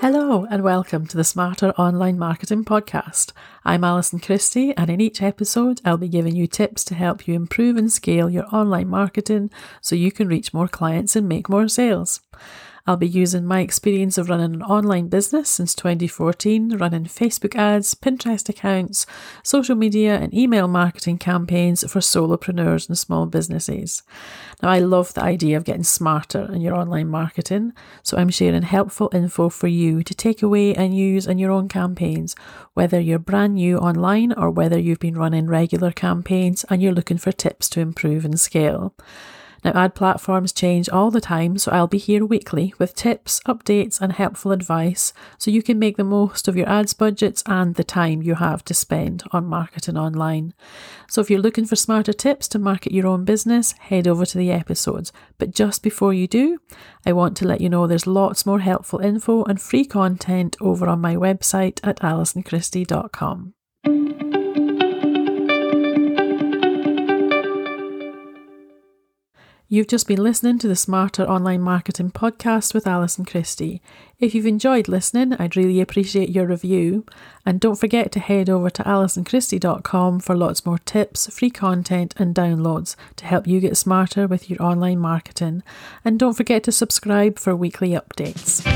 Hello, and welcome to the Smarter Online Marketing Podcast. I'm Allison Christie, and in each episode, I'll be giving you tips to help you improve and scale your online marketing so you can reach more clients and make more sales. I'll be using my experience of running an online business since 2014, running Facebook ads, Pinterest accounts, social media, and email marketing campaigns for solopreneurs and small businesses. Now, I love the idea of getting smarter in your online marketing, so I'm sharing helpful info for you to take away and use in your own campaigns, whether you're brand new online or whether you've been running regular campaigns and you're looking for tips to improve and scale. Now, ad platforms change all the time, so I'll be here weekly with tips, updates, and helpful advice so you can make the most of your ads budgets and the time you have to spend on marketing online. So, if you're looking for smarter tips to market your own business, head over to the episodes. But just before you do, I want to let you know there's lots more helpful info and free content over on my website at allisonchristie.com. You've just been listening to the Smarter Online Marketing Podcast with Allison Christie. If you've enjoyed listening, I'd really appreciate your review. And don't forget to head over to allisonchristie.com for lots more tips, free content, and downloads to help you get smarter with your online marketing. And don't forget to subscribe for weekly updates.